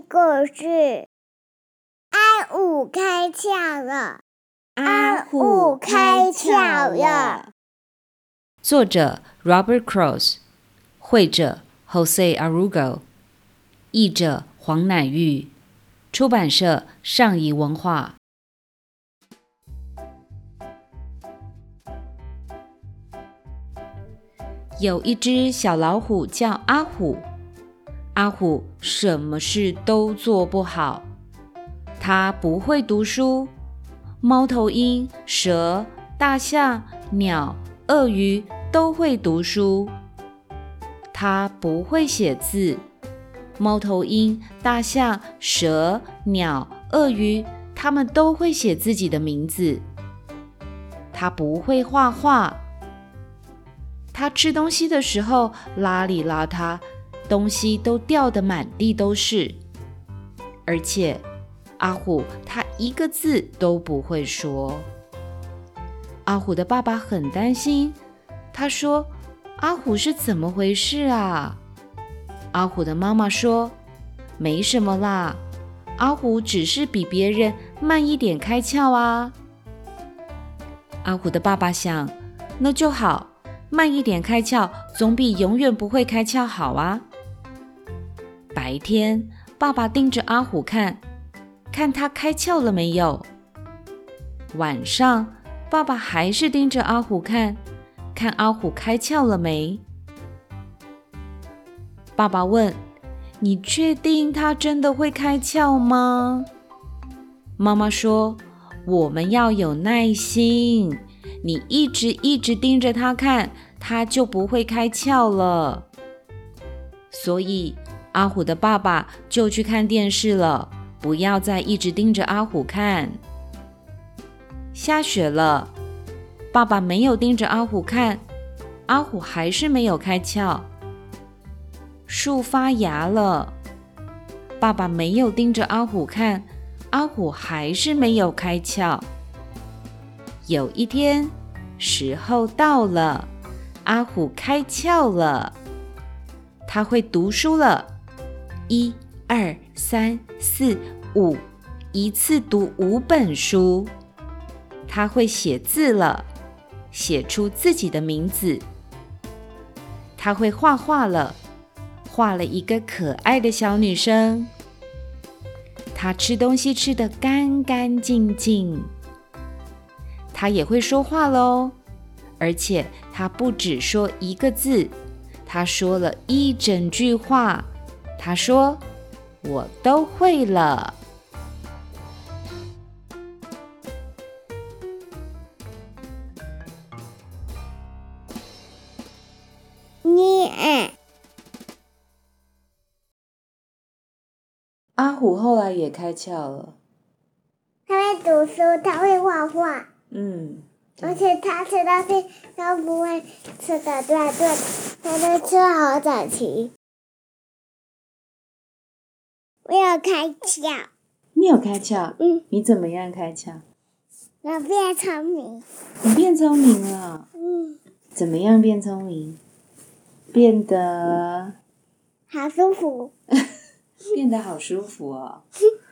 故事：阿虎开窍了！阿虎开窍了！作者：Robert Cross，绘者：Jose Arugo，译者：黄乃玉，出版社：上谊文化。有一只小老虎叫阿虎，阿虎什么事都做不好。他不会读书，猫头鹰、蛇、大象、鸟、鳄鱼都会读书。他不会写字，猫头鹰、大象、蛇、鸟、鳄鱼，它们都会写自己的名字。他不会画画。他吃东西的时候邋里邋遢，东西都掉得满地都是。而且阿虎他一个字都不会说。阿虎的爸爸很担心，他说：“阿虎是怎么回事啊？”阿虎的妈妈说：“没什么啦，阿虎只是比别人慢一点开窍啊。”阿虎的爸爸想：“那就好。”慢一点开窍，总比永远不会开窍好啊！每天，爸爸盯着阿虎看，看他开窍了没有。晚上，爸爸还是盯着阿虎看，看阿虎开窍了没。爸爸问：“你确定他真的会开窍吗？”妈妈说：“我们要有耐心。”你一直一直盯着他看，他就不会开窍了。所以阿虎的爸爸就去看电视了，不要再一直盯着阿虎看。下雪了，爸爸没有盯着阿虎看，阿虎还是没有开窍。树发芽了，爸爸没有盯着阿虎看，阿虎还是没有开窍。有一天，时候到了，阿虎开窍了。他会读书了，一、二、三、四、五，一次读五本书。他会写字了，写出自己的名字。他会画画了，画了一个可爱的小女生。他吃东西吃得干干净净。他也会说话喽，而且他不只说一个字，他说了一整句话。他说：“我都会了。”你爱阿虎后来也开窍了。他会读书，他会画画。嗯，而且他吃东西都不会吃的断顿，他都吃好整齐。我有开窍。你有开窍？嗯。你怎么样开窍？我变聪明。你变聪明了？嗯。怎么样变聪明？变得。好舒服。变得好舒服哦。